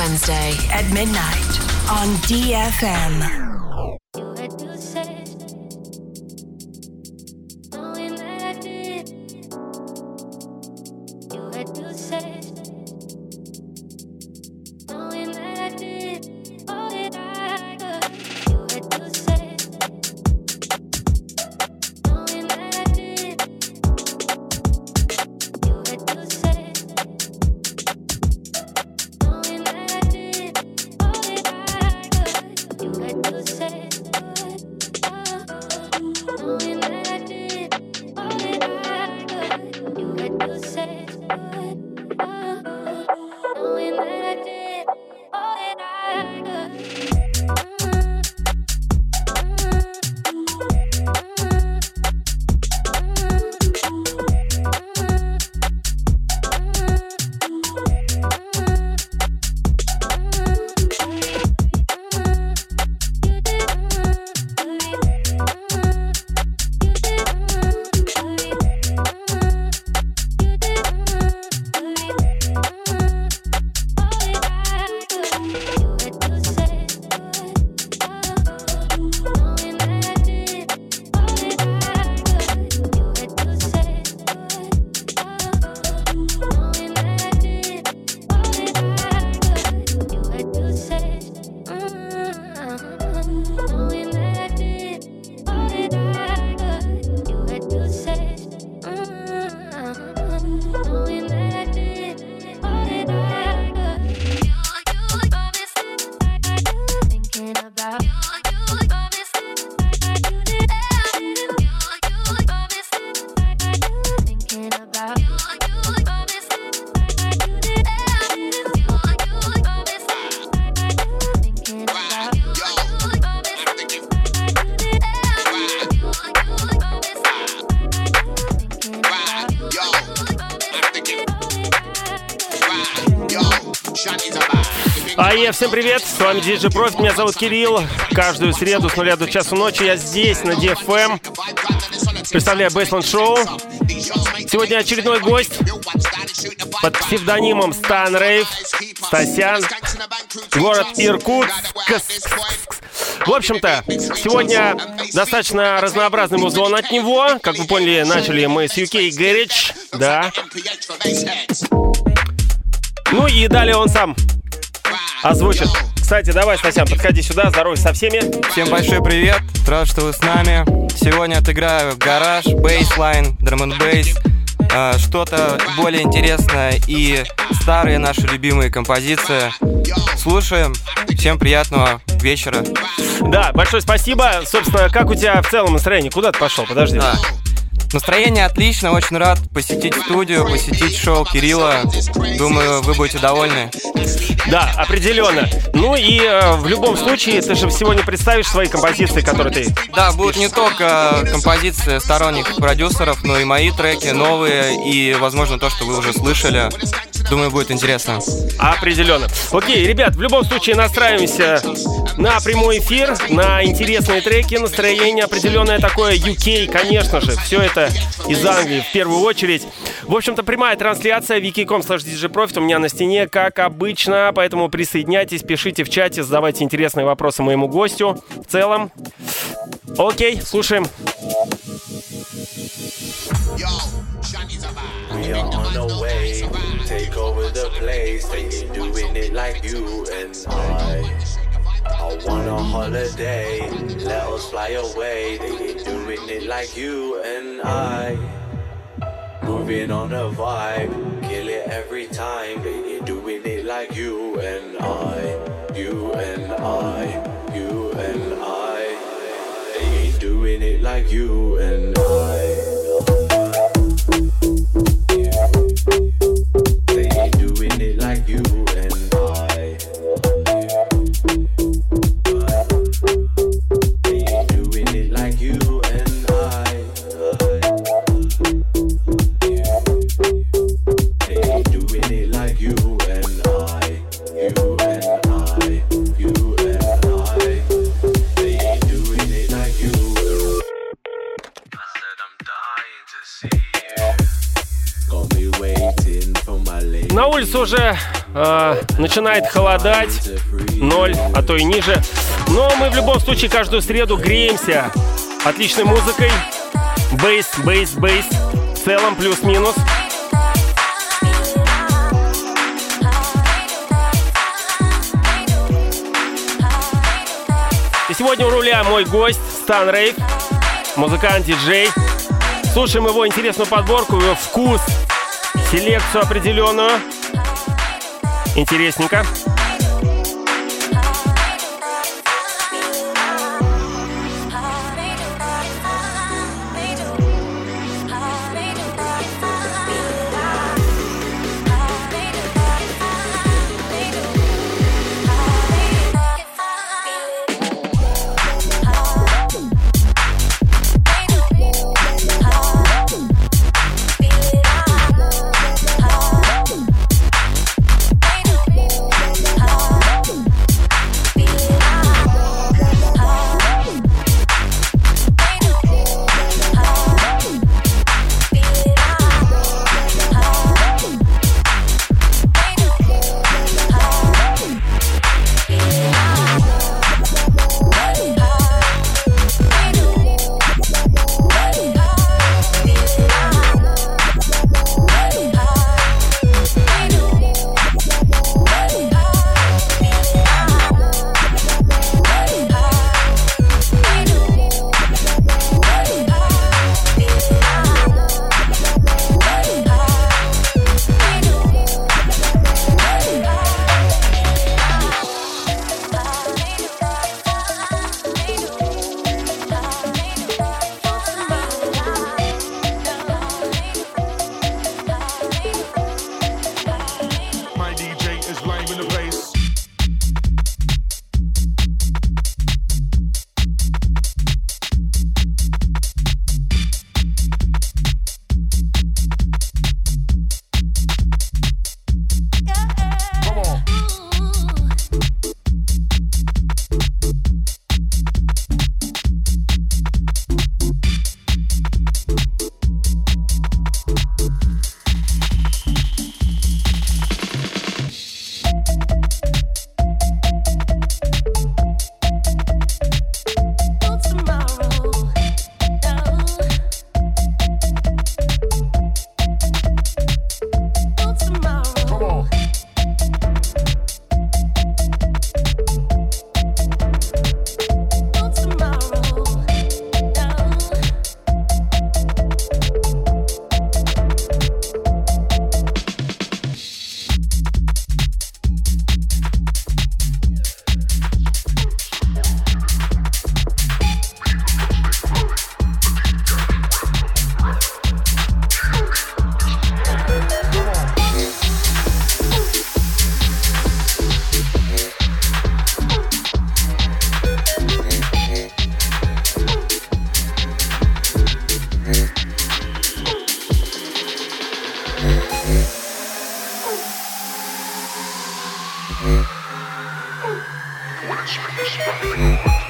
Wednesday at midnight on DFM. Вами DJ Профит, меня зовут Кирилл. Каждую среду с нуля до часу ночи я здесь, на DFM. Представляю Бейсленд Шоу. Сегодня очередной гость под псевдонимом Стан Рейв, Стасян, город Иркутск. В общем-то, сегодня достаточно разнообразный музон от него. Как вы поняли, начали мы с UK Garage, да. Ну и далее он сам озвучит. Кстати, давай, Стасян, подходи сюда, здоровайся со всеми. Всем большой привет, рад, что вы с нами. Сегодня отыграю гараж, бейслайн, драм н бейс, э, что-то более интересное и старые наши любимые композиции. Слушаем. Всем приятного вечера. Да, большое спасибо. Собственно, как у тебя в целом настроение? Куда ты пошел? Подожди. Да. Настроение отлично, очень рад посетить студию, посетить шоу Кирилла. Думаю, вы будете довольны. Да, определенно. Ну и э, в любом случае, ты же сегодня представишь свои композиции, которые ты... Да, будут не только композиции сторонних продюсеров, но и мои треки, новые и, возможно, то, что вы уже слышали. Думаю, будет интересно. Определенно. Окей, ребят, в любом случае настраиваемся на прямой эфир, на интересные треки, настроение определенное такое UK, конечно же. Все это из Англии в первую очередь. В общем-то, прямая трансляция wiki.com slash Profit у меня на стене, как обычно, поэтому присоединяйтесь, пишите в чате, задавайте интересные вопросы моему гостю. В целом, окей, слушаем. We are on the way, take over the place. They doing it like you and I. I want a holiday, let us fly away. They ain't doing it like you and I. moving on a vibe. Kill it every time. They ain't doing it like you and I. You and I. You and I. They ain't doing it like you and I. They ain't doing it like you улице уже э, начинает холодать, ноль, а то и ниже. Но мы в любом случае каждую среду греемся отличной музыкой. Бейс, бейс, бейс. В целом плюс-минус. И сегодня у руля мой гость Стан Рейв, музыкант, диджей. Слушаем его интересную подборку, его вкус, селекцию определенную. Интересненько. Let's make this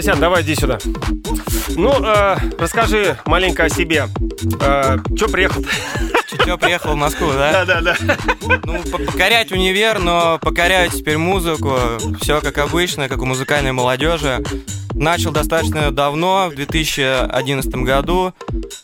Сосян, давай иди сюда. Ну, э, расскажи маленько о себе. Э, Че приехал? Чё, приехал в Москву, да? Да-да-да. Ну, по- покорять универ, но покоряю теперь музыку. Все как обычно, как у музыкальной молодежи. Начал достаточно давно, в 2011 году.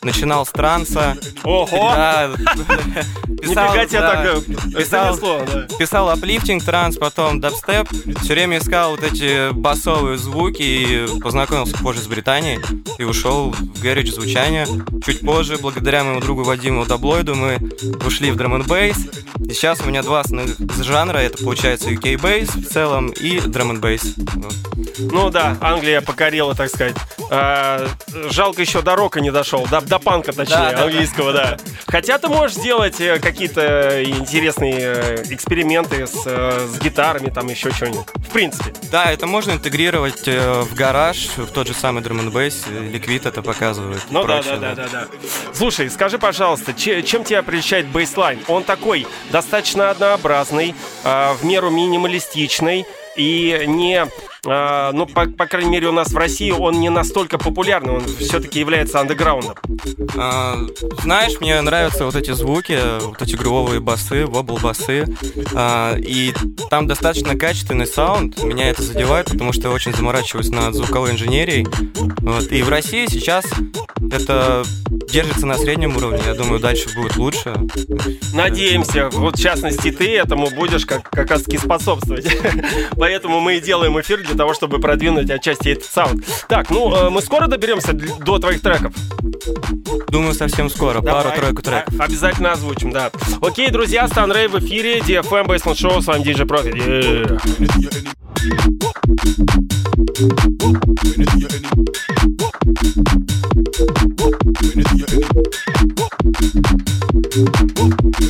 Начинал с транса. Ого! Да, Нифига тебе да, так писал, да. писал аплифтинг транс, потом дабстеп. Все время искал вот эти басовые звуки и познакомился позже с Британией и ушел в гараж звучание. Чуть позже, благодаря моему другу Вадиму Даблойду, мы ушли в драм н. И сейчас у меня два основных жанра. Это получается UK бейс в целом и драм н бейс. Ну да, Англия покорила, так сказать. А, жалко еще до рока не дошел, до, до панка, точнее, Да, да, английского, да. Хотя ты можешь сделать э, какие-то интересные э, эксперименты с, э, с гитарами, там еще что-нибудь. В принципе. Да, это можно интегрировать в гараж, в тот же самый н бейс. Ликвид это показывает. Ну да, да, да, да, да. Слушай, скажи, пожалуйста, че- чем тебя прельщает бейслайн? Он такой достаточно однообразный, а, в меру минималистичный и не, а, ну, по, по крайней мере, у нас в России он не настолько популярный, он все-таки является андеграундом. А, знаешь, мне нравятся вот эти звуки, вот эти грувовые басы, вобл басы. А, и там достаточно качественный саунд. Меня это задевает, потому что я очень заморачиваюсь над звуковой инженерией. Вот. И в России сейчас это держится на среднем уровне. Я думаю, дальше будет лучше. Надеемся, вот в частности ты этому будешь как, как раз таки способствовать. Поэтому мы и делаем эфир для того, чтобы продвинуть отчасти этот саунд. Так, ну э, мы скоро доберемся до твоих треков. Думаю, совсем скоро. Пару-тройку треков. А- Обязательно озвучим, да. Окей, друзья, Стан Рэй в эфире, DFM Baseline Show, с вами DJ. Yeah.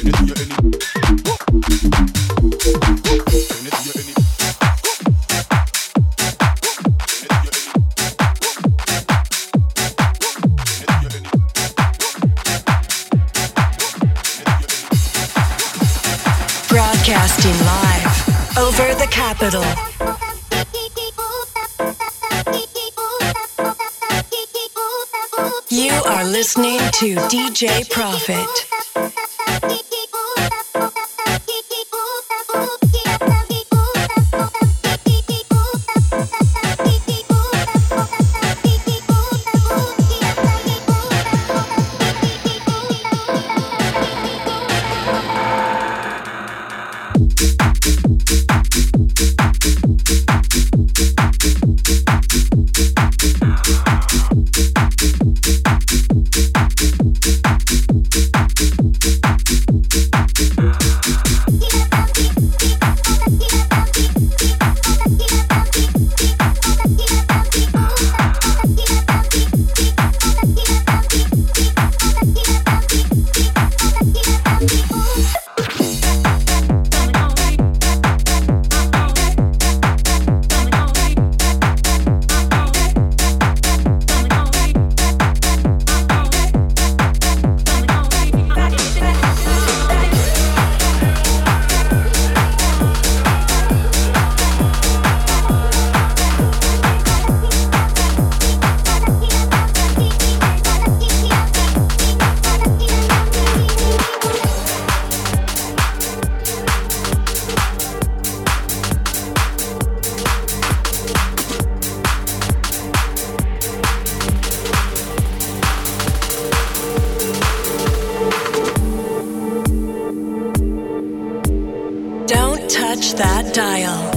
When capital. You are listening to DJ Profit. That dial.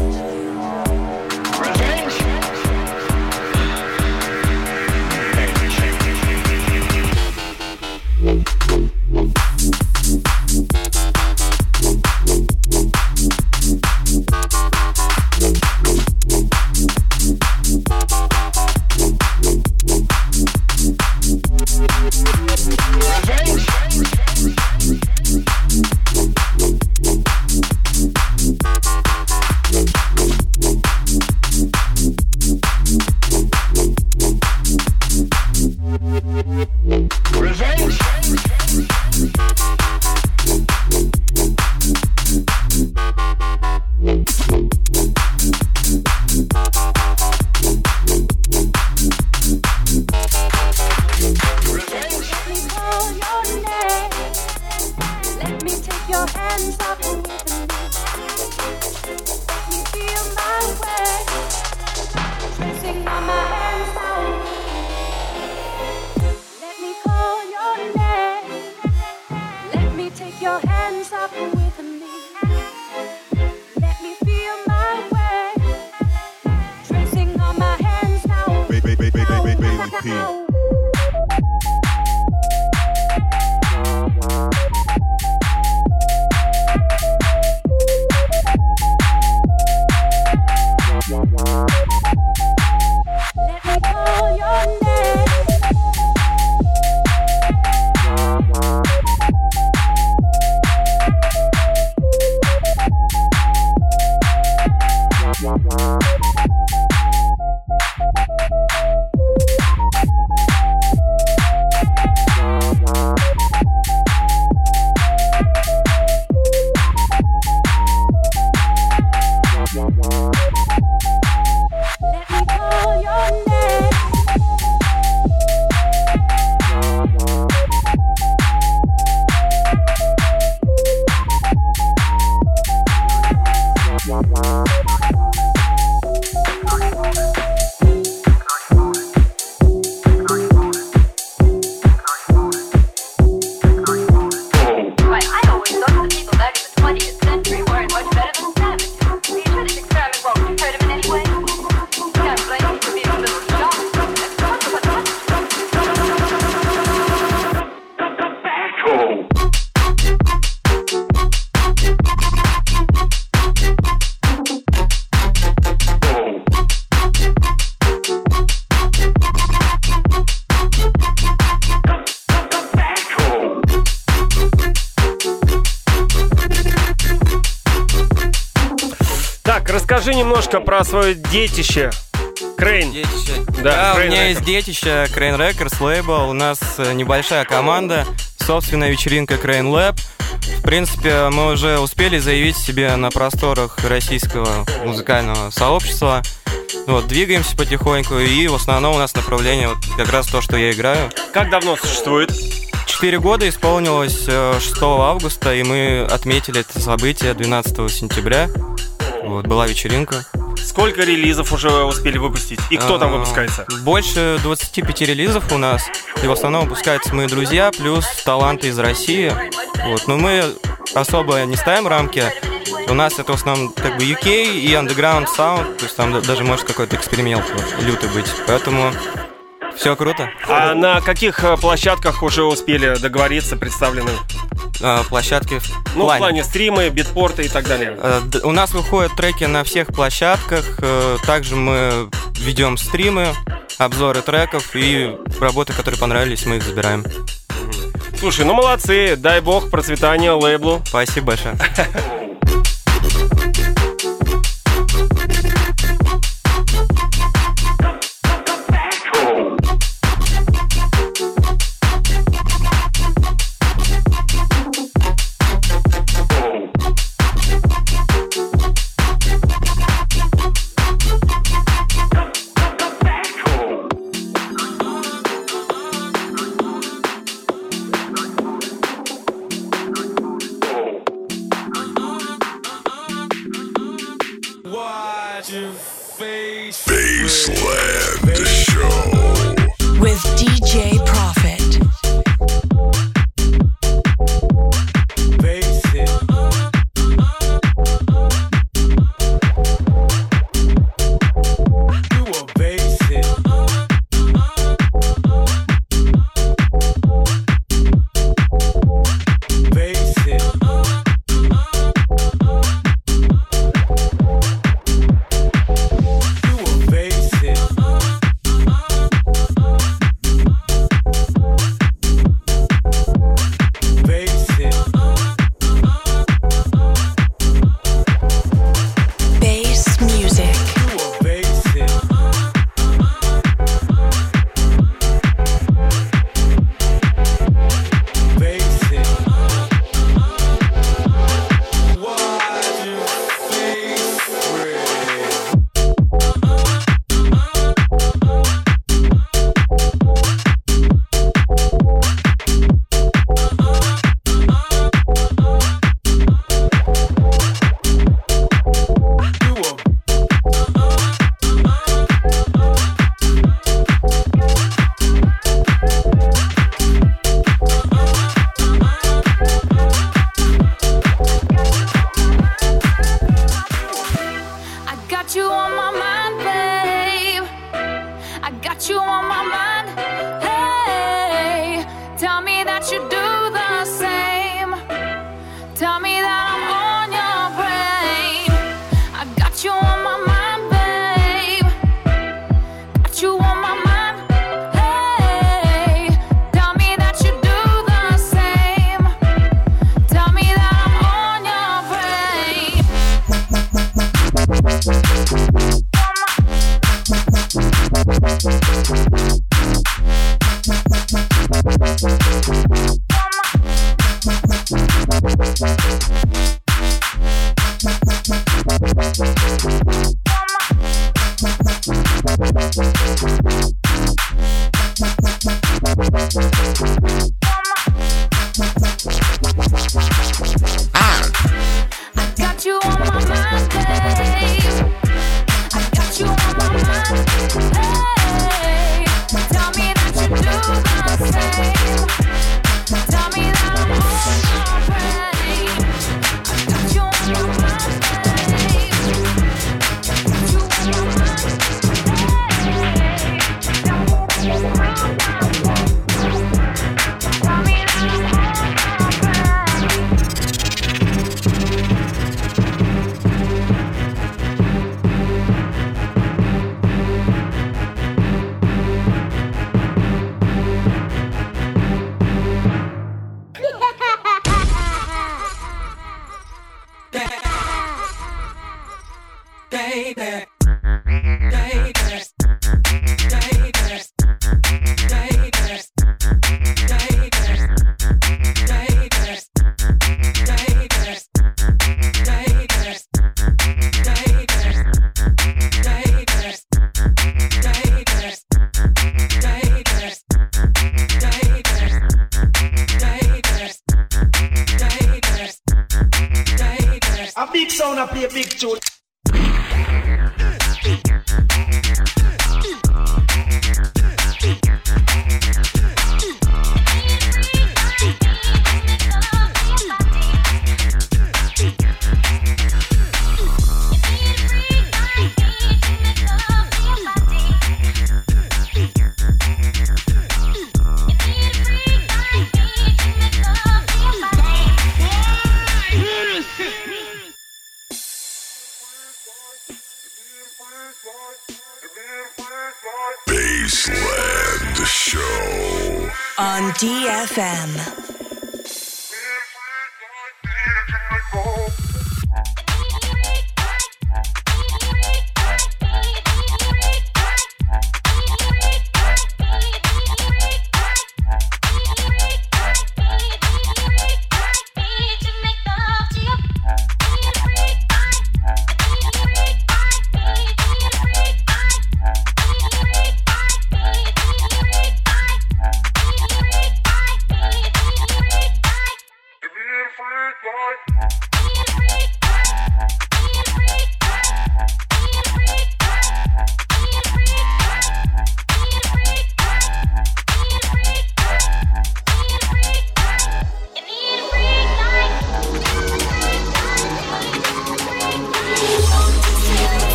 Про свое детище. Крейн. Детище. Да, Да, у Crane меня Records. есть детище Crane Records лейбл. У нас э, небольшая команда, собственная вечеринка Crane Lab. В принципе, мы уже успели заявить себе на просторах российского музыкального сообщества. Вот, двигаемся потихоньку, и в основном у нас направление вот как раз то, что я играю. Как давно существует? Четыре года исполнилось э, 6 августа, и мы отметили это событие 12 сентября. Вот, была вечеринка. Сколько релизов уже успели выпустить? И кто там А, выпускается? Больше 25 релизов у нас. И в основном выпускаются мои друзья, плюс таланты из России. Вот. Но мы особо не ставим рамки. У нас это в основном как бы UK и underground sound. То есть там да- даже может какой-то эксперимент вот, лютый быть. Поэтому все круто. А на каких э, площадках уже успели договориться, представлены? А, площадки в Ну, в плане. плане стримы, битпорты и так далее. Э, У нас выходят треки на всех площадках. э, Также мы ведем стримы, обзоры треков и работы, которые понравились, мы их забираем. Слушай, ну молодцы, дай бог процветания лейблу. Спасибо большое. FM.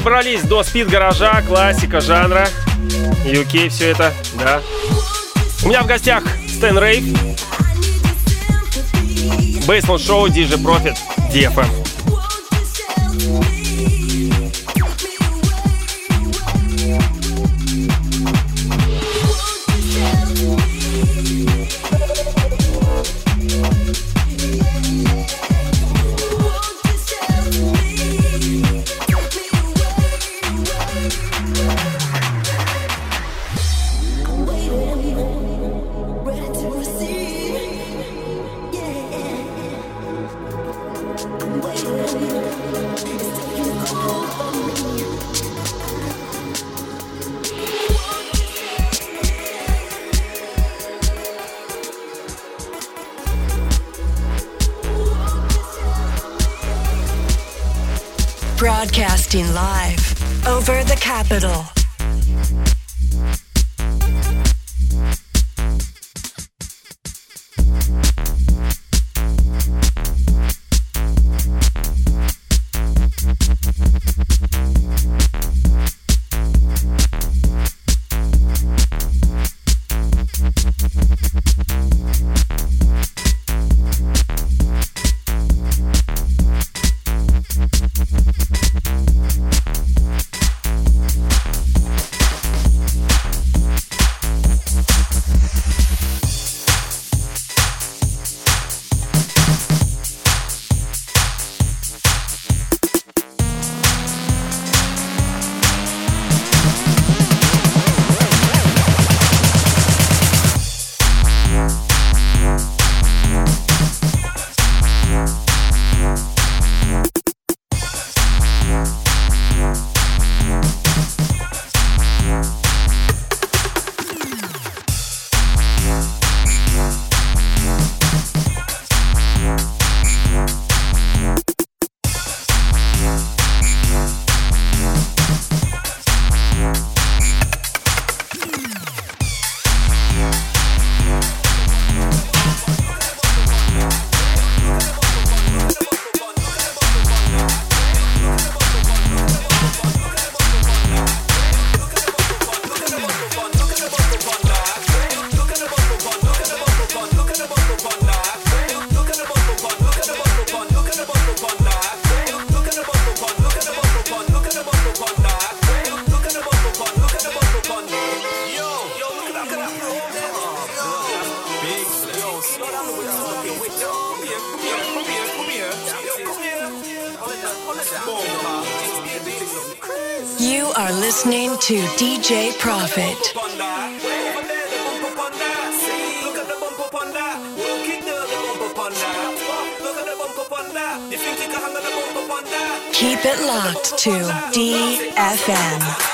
добрались до спид-гаража, классика жанра. UK все это, да. У меня в гостях Стэн Рейв. Бейсмен шоу Диджи Профит DFM. Profit. Keep it locked to DFM.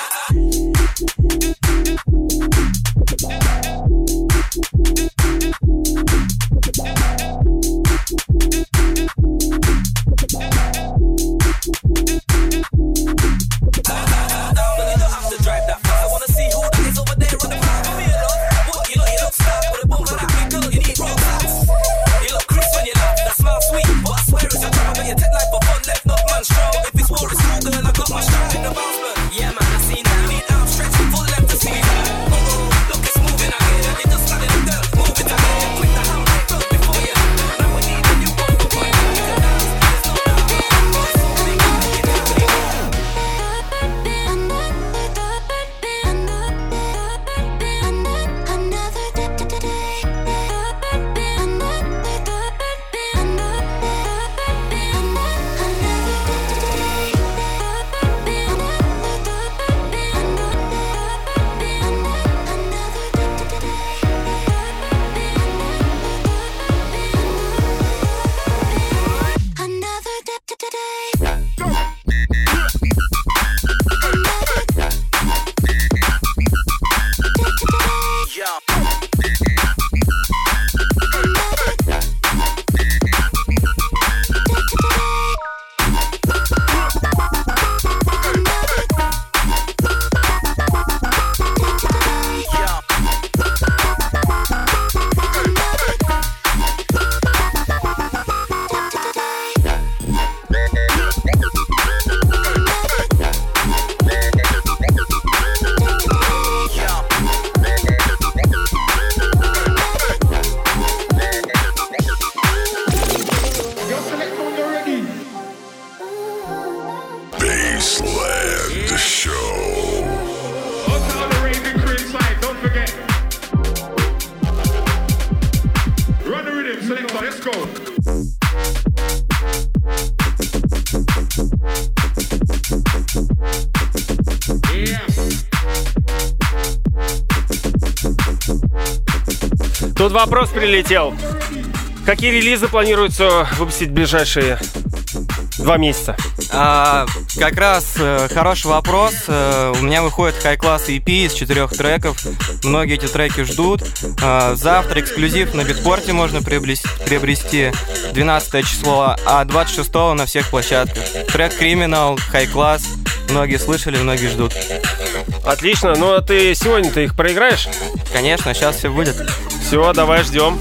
Прилетел. Какие релизы планируется выпустить в ближайшие два месяца? А, как раз э, хороший вопрос. Э, у меня выходит хай-класс EP из четырех треков. Многие эти треки ждут. А, завтра эксклюзив на битпорте можно приобрести, приобрести 12 число, а 26 на всех площадках. Трек Criminal, хай-класс. Многие слышали, многие ждут. Отлично, ну а ты сегодня-то их проиграешь? Конечно, сейчас все будет. Все, давай ждем.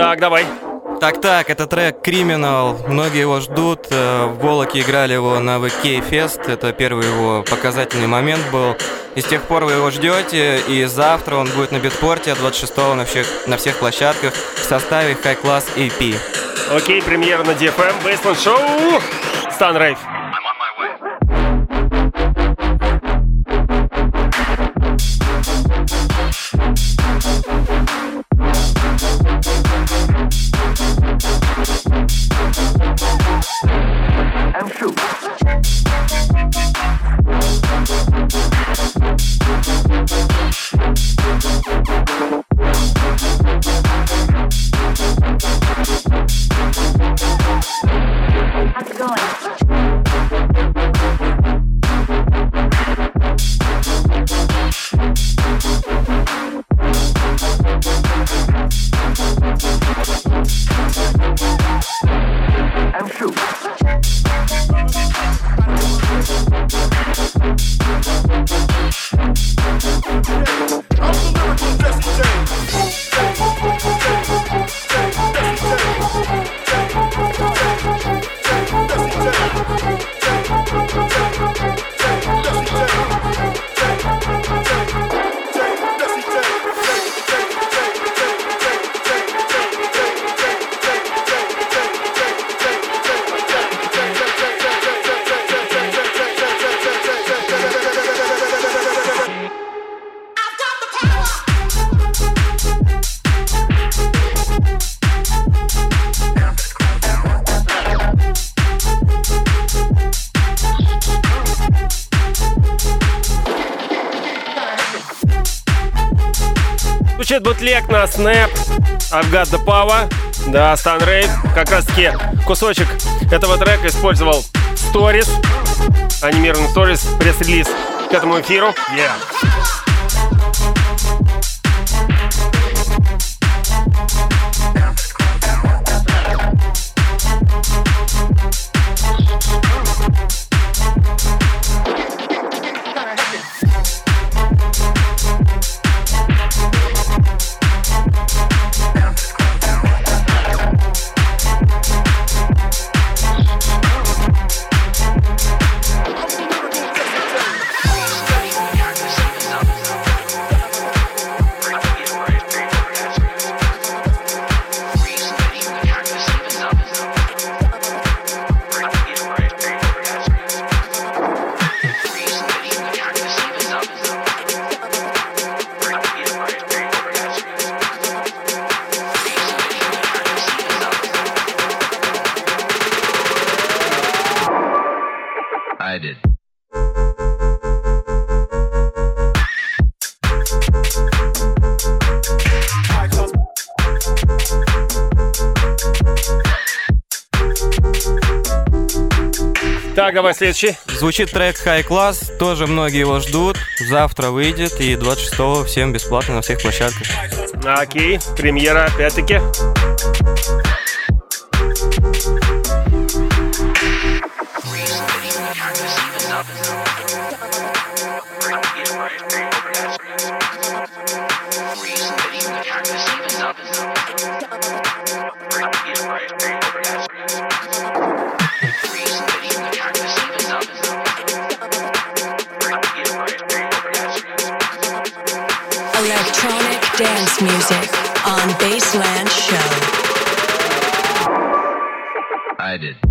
Так, давай. Так-так, это трек Criminal. Многие его ждут. Э, В Волоке играли его на VK Fest. Это первый его показательный момент был. И с тех пор вы его ждете, и завтра он будет на битпорте, а 26 на всех, на всех площадках в составе High Class EP. Окей, премьера на DFM, Бейсленд Шоу, Стан Рейв. Звучит бутлег на Snap I've Got The Power. Да, Стан Рейв. Как раз таки кусочек этого трека использовал Stories. Анимированный Stories, пресс-релиз к этому эфиру. Yeah. Давай следующий. Звучит трек High Class, тоже многие его ждут. Завтра выйдет, и 26 всем бесплатно на всех площадках. Окей, премьера опять-таки. Music on Baseland Show. I did.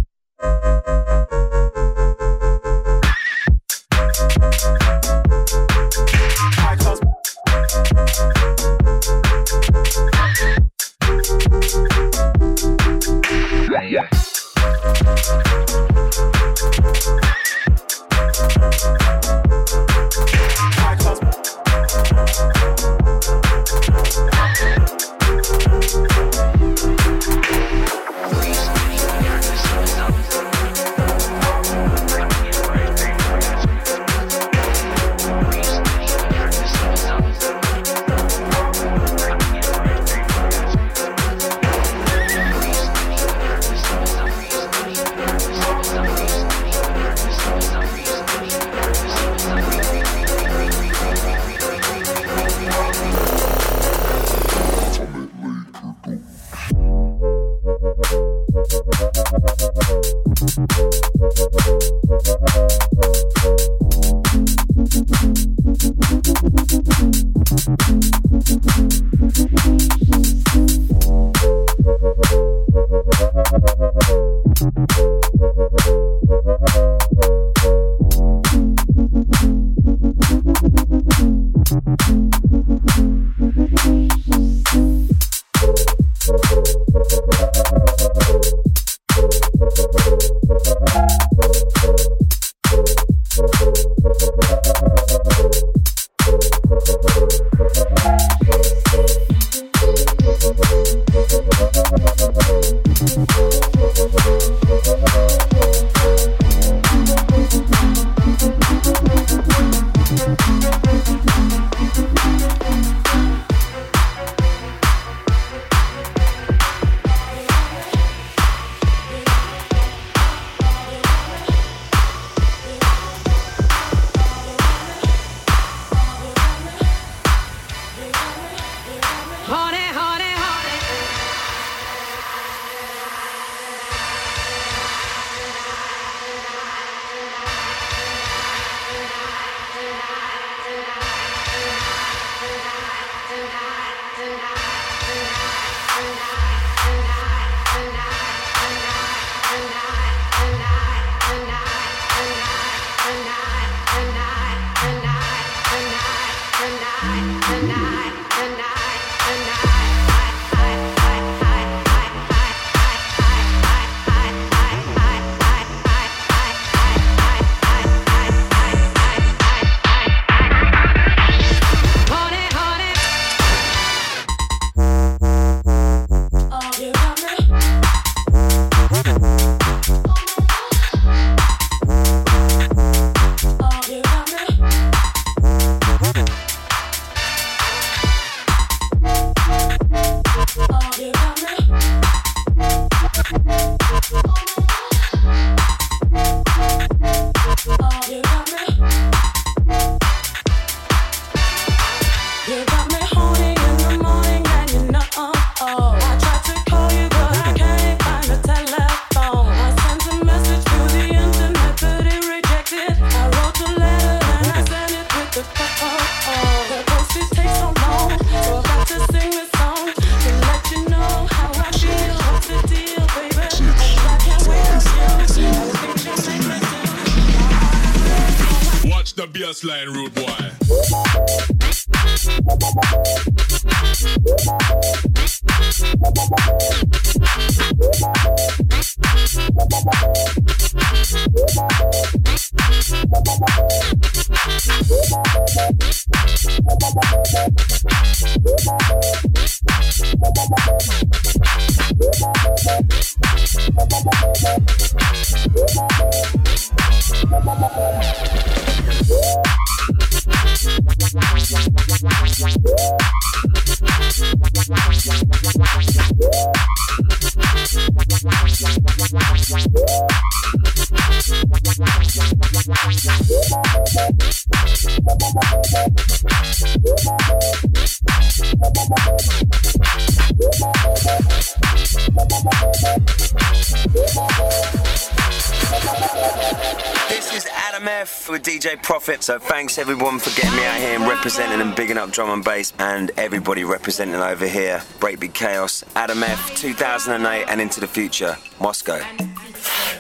Profit. So thanks everyone for getting me out here and representing and bigging up drum and bass, and everybody representing over here. Breakbeat Chaos, Adam F, 2008 and into the future, Moscow.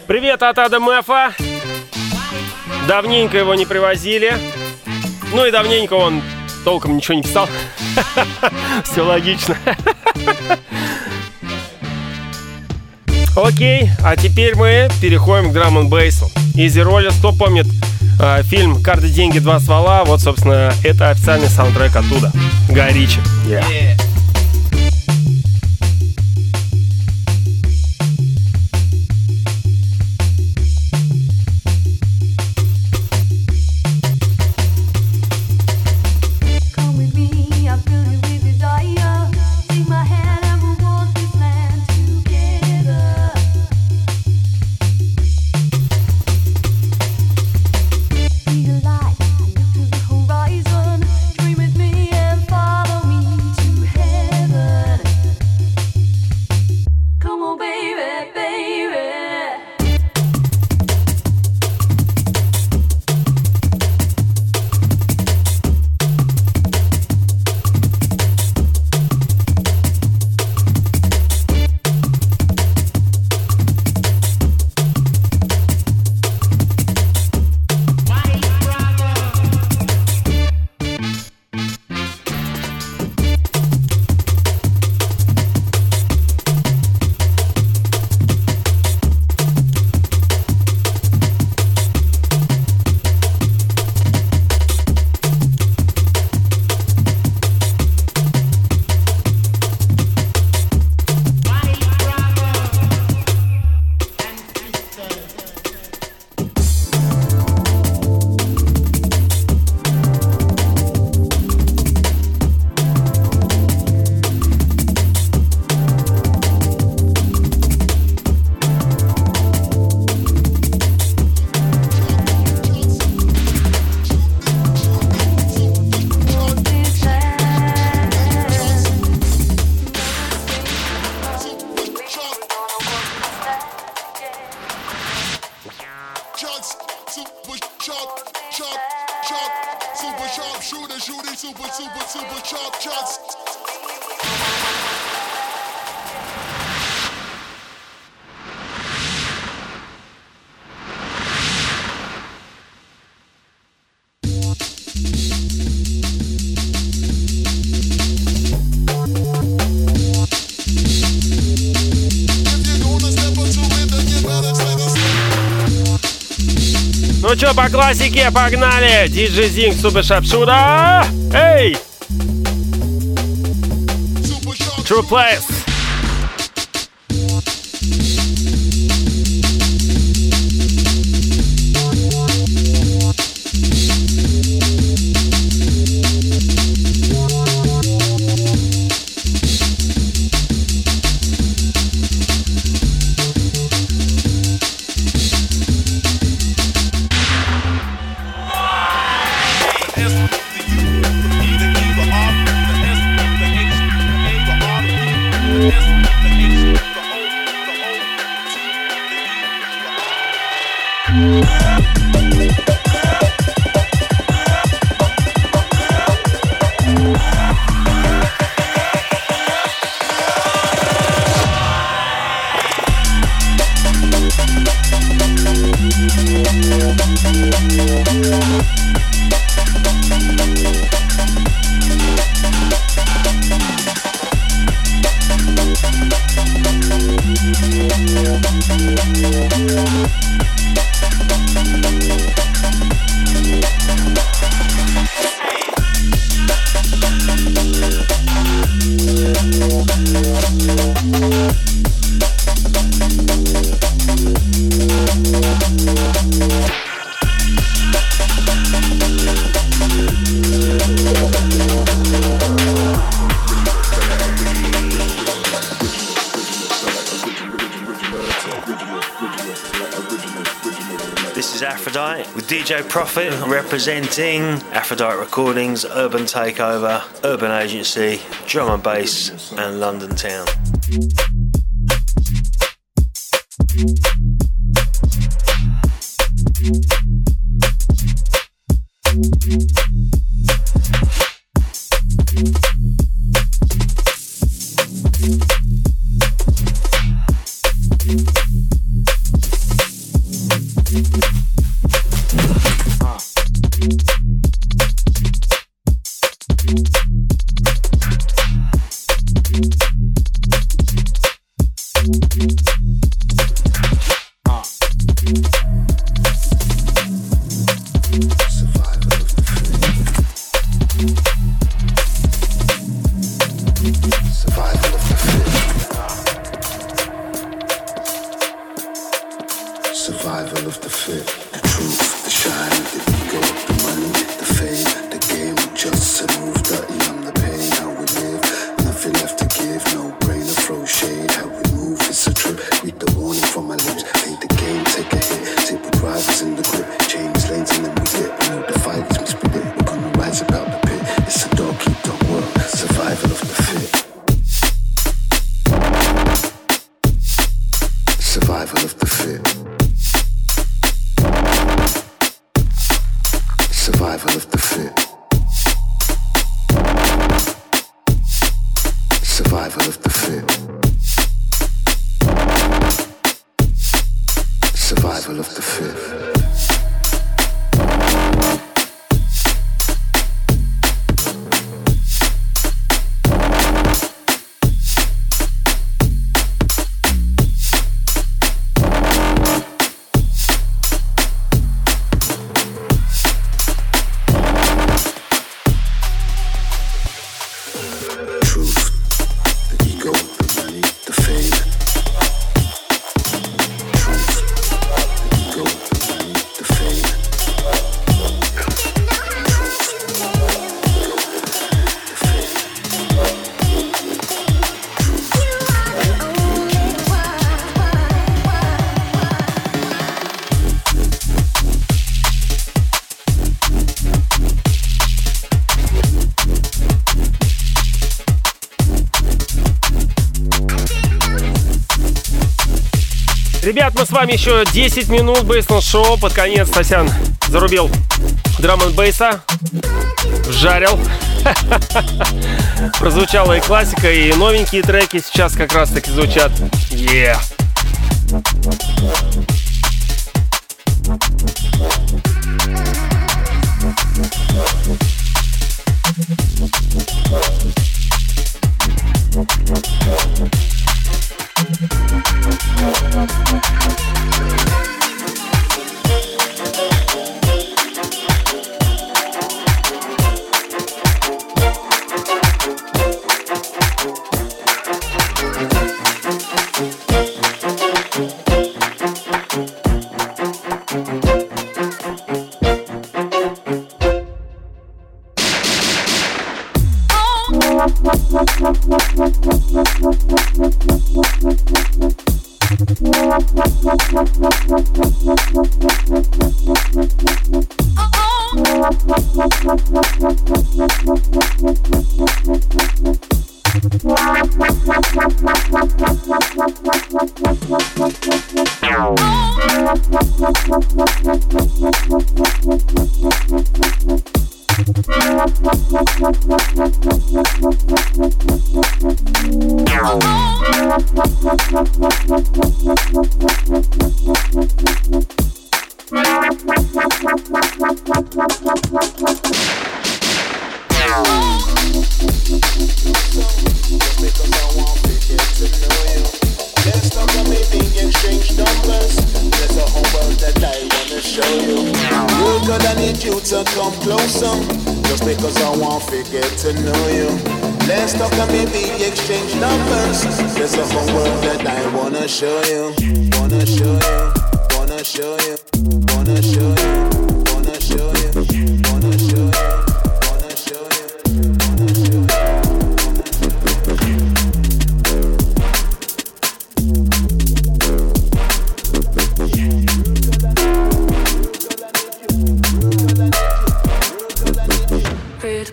Привет от Адам Эфа. Давненько его не привозили. Ну и давненько он толком ничего не писал. Все логично. Окей, а теперь мы переходим к драм н бейсу. Изи Роллер, кто помнит э, фильм «Карты, деньги, два ствола», вот, собственно, это официальный саундтрек оттуда. Гай Ричи. Yeah. еще по классике, погнали! Диджей Зинг, Супер Шапшура! Эй! True Place! Yeah. Joe Prophet representing Aphrodite Recordings, Urban Takeover, Urban Agency, Drum and Bass, and London Town. вами еще 10 минут бейсного шоу. Под конец Тосян зарубил драм н бейса жарил. Прозвучала и классика, и новенькие треки сейчас как раз таки звучат. Yeah.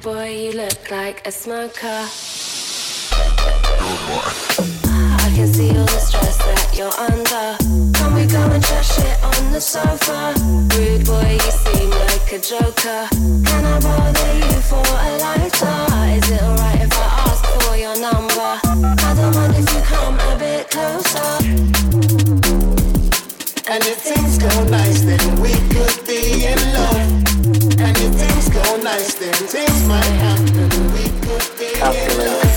Boy, you look like a smoker. Ah, I can see all the stress that you're under. Can we go and chat shit on the sofa? Rude boy, you seem like a joker. Can I bother you for a lighter? Is it alright if I ask for your number? I don't mind if you come a bit closer. And if things go nice, then we could be in love. And if things go nice, then things might happen. We could be in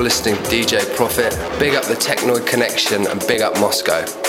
You're listening to DJ Profit. Big up the Technoid Connection and big up Moscow.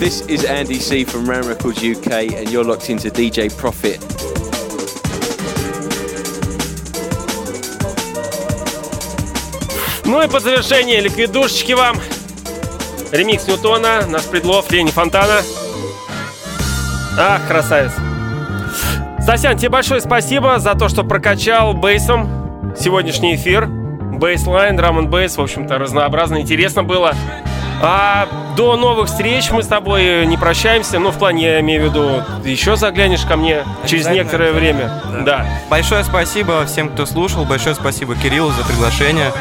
This is Andy C from Ram Records UK, and you're locked into DJ Profit. Ну и по завершении ликвидушечки вам. Ремикс Ньютона, наш предлов, Лени Фонтана. Ах, красавец. Сосян, тебе большое спасибо за то, что прокачал бейсом сегодняшний эфир. Бейслайн, драм н бейс, в общем-то, разнообразно, интересно было. А до новых встреч мы с тобой не прощаемся. Ну, в плане, я имею в виду, ты еще заглянешь ко мне через некоторое время. Да. Большое спасибо всем, кто слушал. Большое спасибо Кириллу за приглашение.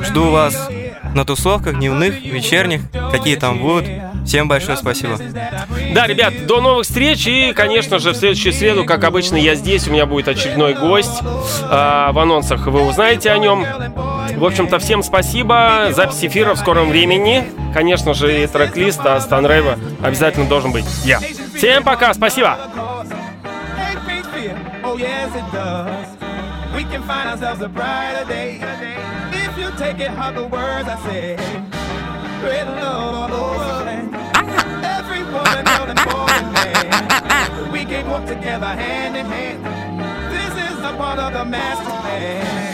Жду вас на тусовках, дневных, вечерних, какие там будут. Всем большое спасибо. Да, ребят, до новых встреч. И, конечно же, в следующую среду, как обычно, я здесь. У меня будет очередной гость. А, в анонсах вы узнаете о нем. В общем-то, всем спасибо. Запись эфира в скором времени. Конечно же, и трек-лист а Станрейва обязательно должен быть. Я. Всем пока, спасибо. Oh yes, it does. We can find ourselves a brighter day if you take it hard the words I say. Great Lord, oh, every woman knows more than man. We can work together hand in hand. This is a part of the master plan.